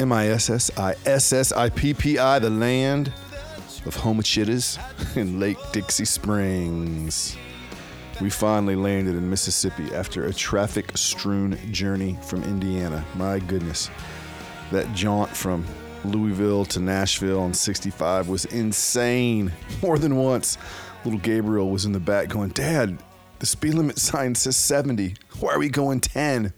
M I S S I S S I P P I, the land of Homochittos in Lake Dixie Springs. We finally landed in Mississippi after a traffic strewn journey from Indiana. My goodness. That jaunt from Louisville to Nashville on 65 was insane. More than once, little Gabriel was in the back going, Dad, the speed limit sign says 70. Why are we going 10?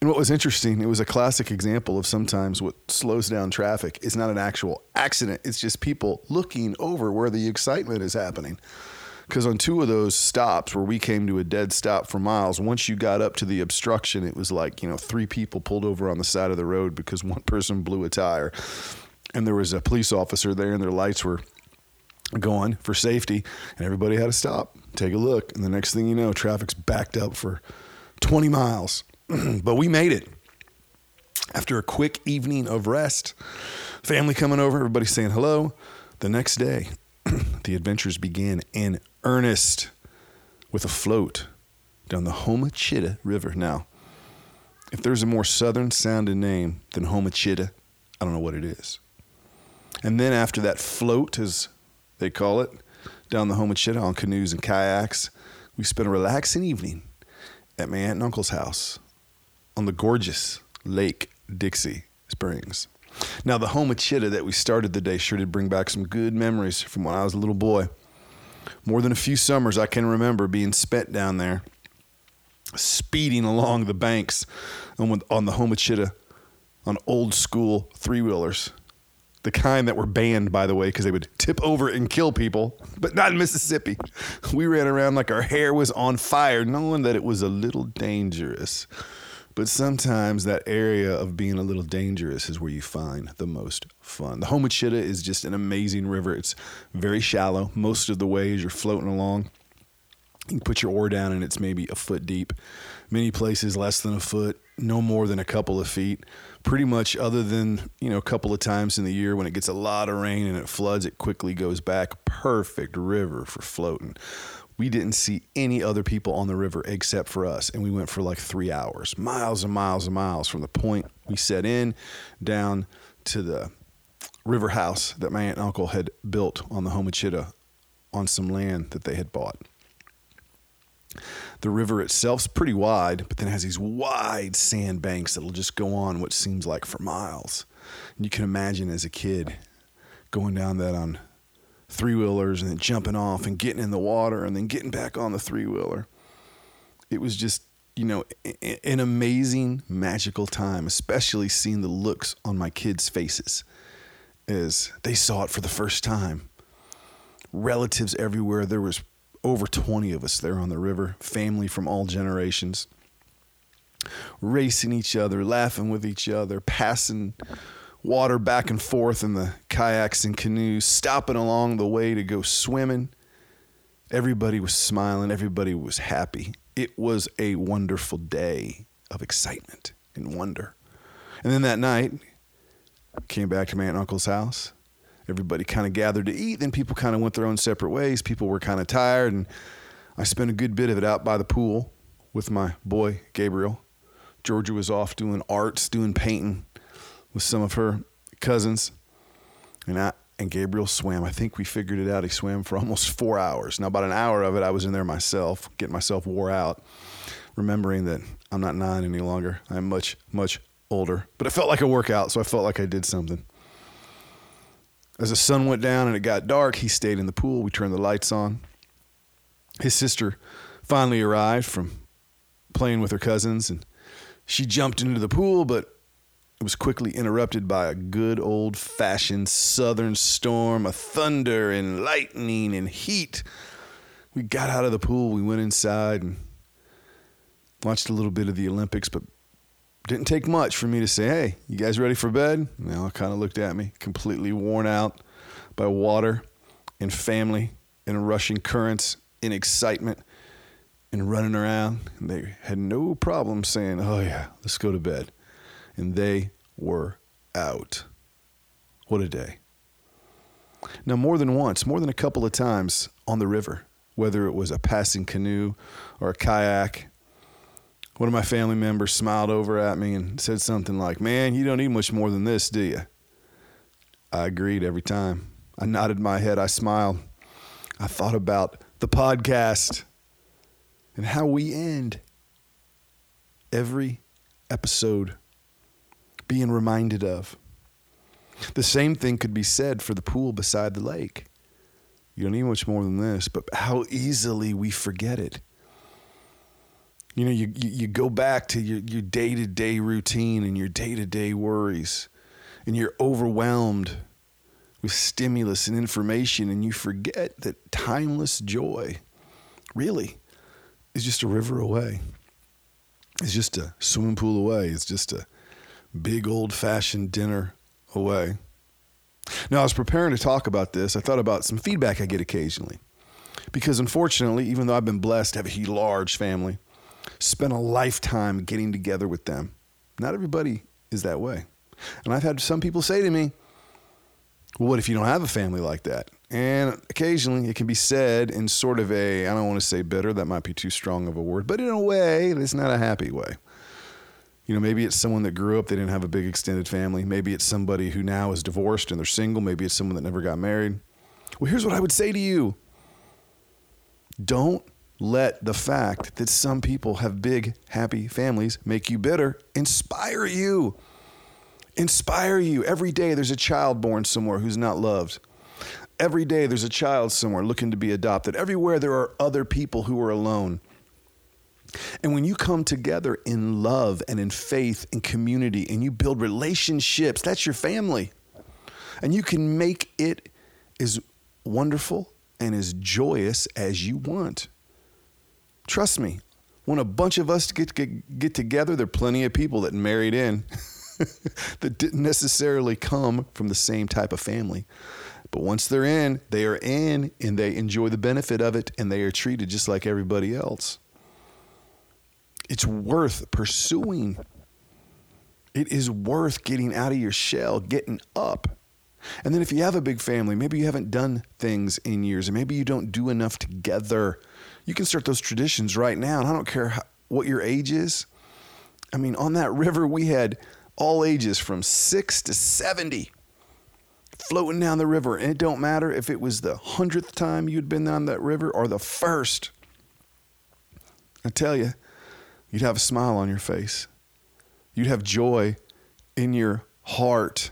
And what was interesting, it was a classic example of sometimes what slows down traffic is not an actual accident. It's just people looking over where the excitement is happening. Because on two of those stops where we came to a dead stop for miles, once you got up to the obstruction, it was like, you know, three people pulled over on the side of the road because one person blew a tire. And there was a police officer there and their lights were going for safety. And everybody had to stop, take a look. And the next thing you know, traffic's backed up for 20 miles. but we made it. After a quick evening of rest, family coming over, everybody saying hello. The next day, the adventures began in earnest with a float down the Homochitto River. Now, if there's a more southern sounding name than Homochitto, I don't know what it is. And then after that float, as they call it, down the Homochitto on canoes and kayaks, we spent a relaxing evening at my aunt and uncle's house on the gorgeous Lake Dixie Springs. Now, the Homochitto that we started the day sure did bring back some good memories from when I was a little boy. More than a few summers I can remember being spent down there, speeding along the banks on, on the Homochitto on old school three wheelers. The kind that were banned, by the way, because they would tip over and kill people, but not in Mississippi. We ran around like our hair was on fire, knowing that it was a little dangerous. But sometimes that area of being a little dangerous is where you find the most fun. The Homochitto is just an amazing river. It's very shallow. Most of the way as you're floating along, you can put your oar down and it's maybe a foot deep. Many places less than a foot, no more than a couple of feet. Pretty much, other than you know a couple of times in the year when it gets a lot of rain and it floods, it quickly goes back. Perfect river for floating we didn't see any other people on the river except for us. And we went for like three hours, miles and miles and miles from the point we set in down to the river house that my aunt and uncle had built on the Homochitto on some land that they had bought. The river itself's pretty wide, but then it has these wide sand banks that'll just go on what seems like for miles. And you can imagine as a kid going down that on three wheelers and then jumping off and getting in the water and then getting back on the three wheeler. It was just, you know, an amazing, magical time, especially seeing the looks on my kids' faces as they saw it for the first time. Relatives everywhere. There was over 20 of us there on the river, family from all generations, racing each other, laughing with each other, passing water back and forth in the kayaks and canoes, stopping along the way to go swimming. Everybody was smiling, everybody was happy. It was a wonderful day of excitement and wonder. And then that night, came back to my aunt and uncle's house. Everybody kind of gathered to eat. Then people kind of went their own separate ways. People were kind of tired, and I spent a good bit of it out by the pool with my boy Gabriel. Georgia was off doing arts, doing painting with some of her cousins, and I and Gabriel swam. I think we figured it out. He swam for almost four hours. Now, about an hour of it, I was in there myself, getting myself wore out, remembering that I'm not nine any longer. I'm much, much older. But it felt like a workout, so I felt like I did something. As the sun went down and it got dark, he stayed in the pool. We turned the lights on. His sister finally arrived from playing with her cousins, and she jumped into the pool, but it was quickly interrupted by a good old fashioned southern storm of thunder and lightning and heat. We got out of the pool, we went inside and watched a little bit of the Olympics, but didn't take much for me to say, Hey, you guys ready for bed? And they all kind of looked at me, completely worn out, by water and family and rushing currents and excitement and running around. And they had no problem saying, Oh, yeah, let's go to bed. And they were out. What a day. Now, more than once, more than a couple of times on the river, whether it was a passing canoe or a kayak, one of my family members smiled over at me and said something like, Man, you don't need much more than this, do you? I agreed every time. I nodded my head, I smiled. I thought about the podcast and how we end every episode being reminded of. The same thing could be said for the pool beside the lake. You don't need much more than this, but how easily we forget it. You know, you, you, you go back to your, your day-to-day routine and your day-to-day worries, and you're overwhelmed with stimulus and information, and you forget that timeless joy really is just a river away. It's just a swimming pool away. It's just a big old fashioned dinner away. Now, I was preparing to talk about this. I thought about some feedback I get occasionally. Because unfortunately, even though I've been blessed to have a large family, spent a lifetime getting together with them, not everybody is that way. And I've had some people say to me, well, what if you don't have a family like that? And occasionally it can be said in sort of a, I don't want to say bitter, that might be too strong of a word, but in a way, it's not a happy way. You know, maybe it's someone that grew up, they didn't have a big extended family. Maybe it's somebody who now is divorced and they're single. Maybe it's someone that never got married. Well, here's what I would say to you don't let the fact that some people have big, happy families make you bitter. Inspire you. Inspire you. Every day there's a child born somewhere who's not loved. Every day there's a child somewhere looking to be adopted. Everywhere there are other people who are alone. And when you come together in love and in faith and community and you build relationships, that's your family. And you can make it as wonderful and as joyous as you want. Trust me, when a bunch of us get, get, get together, there are plenty of people that married in that didn't necessarily come from the same type of family. But once they're in, they are in and they enjoy the benefit of it and they are treated just like everybody else it's worth pursuing. It is worth getting out of your shell, getting up. And then if you have a big family, maybe you haven't done things in years, and maybe you don't do enough together, you can start those traditions right now. And I don't care how, what your age is. I mean, on that river, we had all ages from six to 70 floating down the river. And it don't matter if it was the hundredth time you'd been down that river or the first. I tell you, You'd have a smile on your face. You'd have joy in your heart.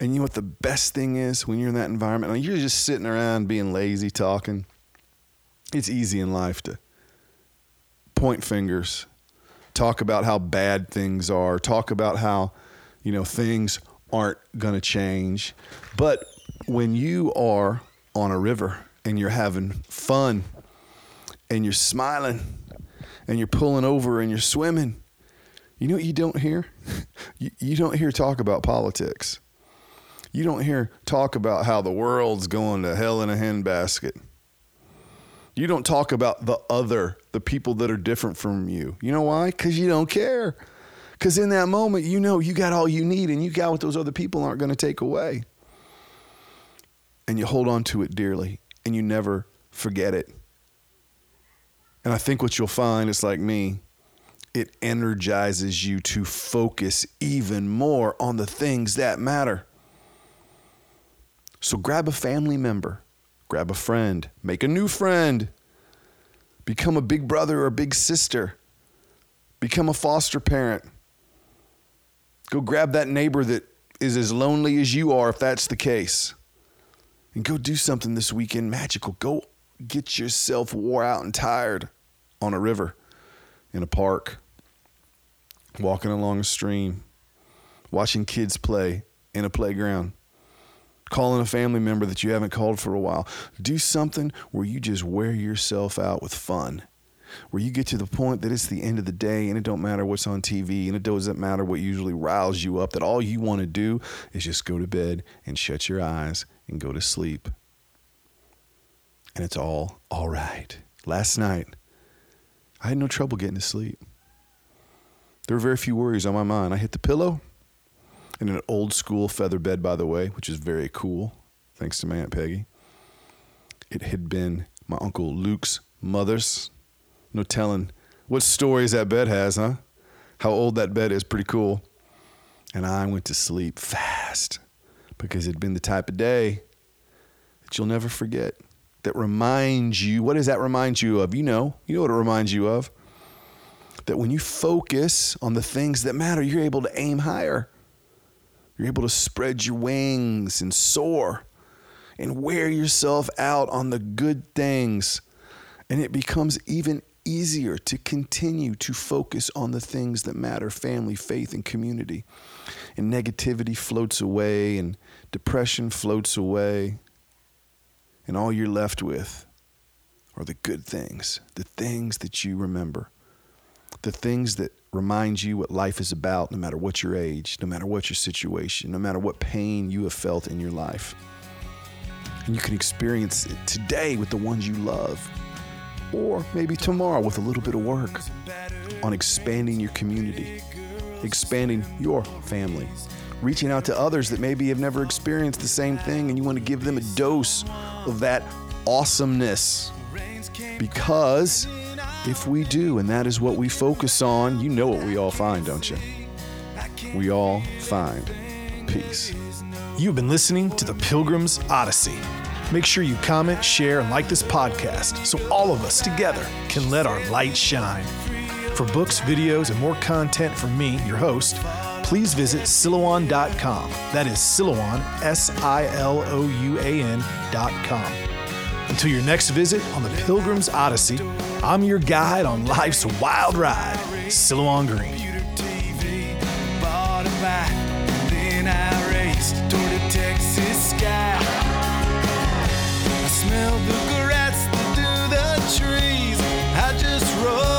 And you know what the best thing is when you're in that environment? Mean, you're just sitting around being lazy, talking. It's easy in life to point fingers, talk about how bad things are, talk about how, you know, things aren't going to change. But when you are on a river and you're having fun and you're smiling and you're pulling over and you're swimming, you know what you don't hear? you, you don't hear talk about politics. You don't hear talk about how the world's going to hell in a handbasket. You don't talk about the other, the people that are different from you. You know why? Because you don't care. Because in that moment, you know you got all you need and you got what those other people aren't going to take away. And you hold on to it dearly and you never forget it. And I think what you'll find is like me, it energizes you to focus even more on the things that matter. So grab a family member, grab a friend, make a new friend, become a big brother or big sister, become a foster parent. Go grab that neighbor that is as lonely as you are, if that's the case. And go do something this weekend magical. Go get yourself wore out and tired on a river, in a park, walking along a stream, watching kids play in a playground, calling a family member that you haven't called for a while. Do something where you just wear yourself out with fun. Where you get to the point that it's the end of the day and it don't matter what's on TV and it doesn't matter what usually riles you up, that all you want to do is just go to bed and shut your eyes and go to sleep. And it's all all right. Last night, I had no trouble getting to sleep. There were very few worries on my mind. I hit the pillow in an old school feather bed, by the way, which is very cool, thanks to my Aunt Peggy. It had been my Uncle Luke's mother's. No telling what stories that bed has, huh? How old that bed is, pretty cool. And I went to sleep fast because it'd been the type of day that you'll never forget. That reminds you, what does that remind you of? You know, you know what it reminds you of. That when you focus on the things that matter, you're able to aim higher. You're able to spread your wings and soar and wear yourself out on the good things. And it becomes even easier to continue to focus on the things that matter family, faith, and community. And negativity floats away, and depression floats away. And all you're left with are the good things, the things that you remember, the things that remind you what life is about, no matter what your age, no matter what your situation, no matter what pain you have felt in your life. And you can experience it today with the ones you love, or maybe tomorrow with a little bit of work on expanding your community, expanding your family, reaching out to others that maybe have never experienced the same thing and you want to give them a dose of that awesomeness. Because if we do, and that is what we focus on, you know what we all find, don't you? We all find peace. You've been listening to the Pilgrim's Odyssey. Make sure you comment, share, and like this podcast so all of us together can let our light shine. For books, videos, and more content from me, your host, please visit Silouan.com. That is Silouan, S I L O U A N.com. Until your next visit on the Pilgrim's Odyssey, I'm your guide on life's wild ride, Silouan Green. The grass through the trees. I just rode.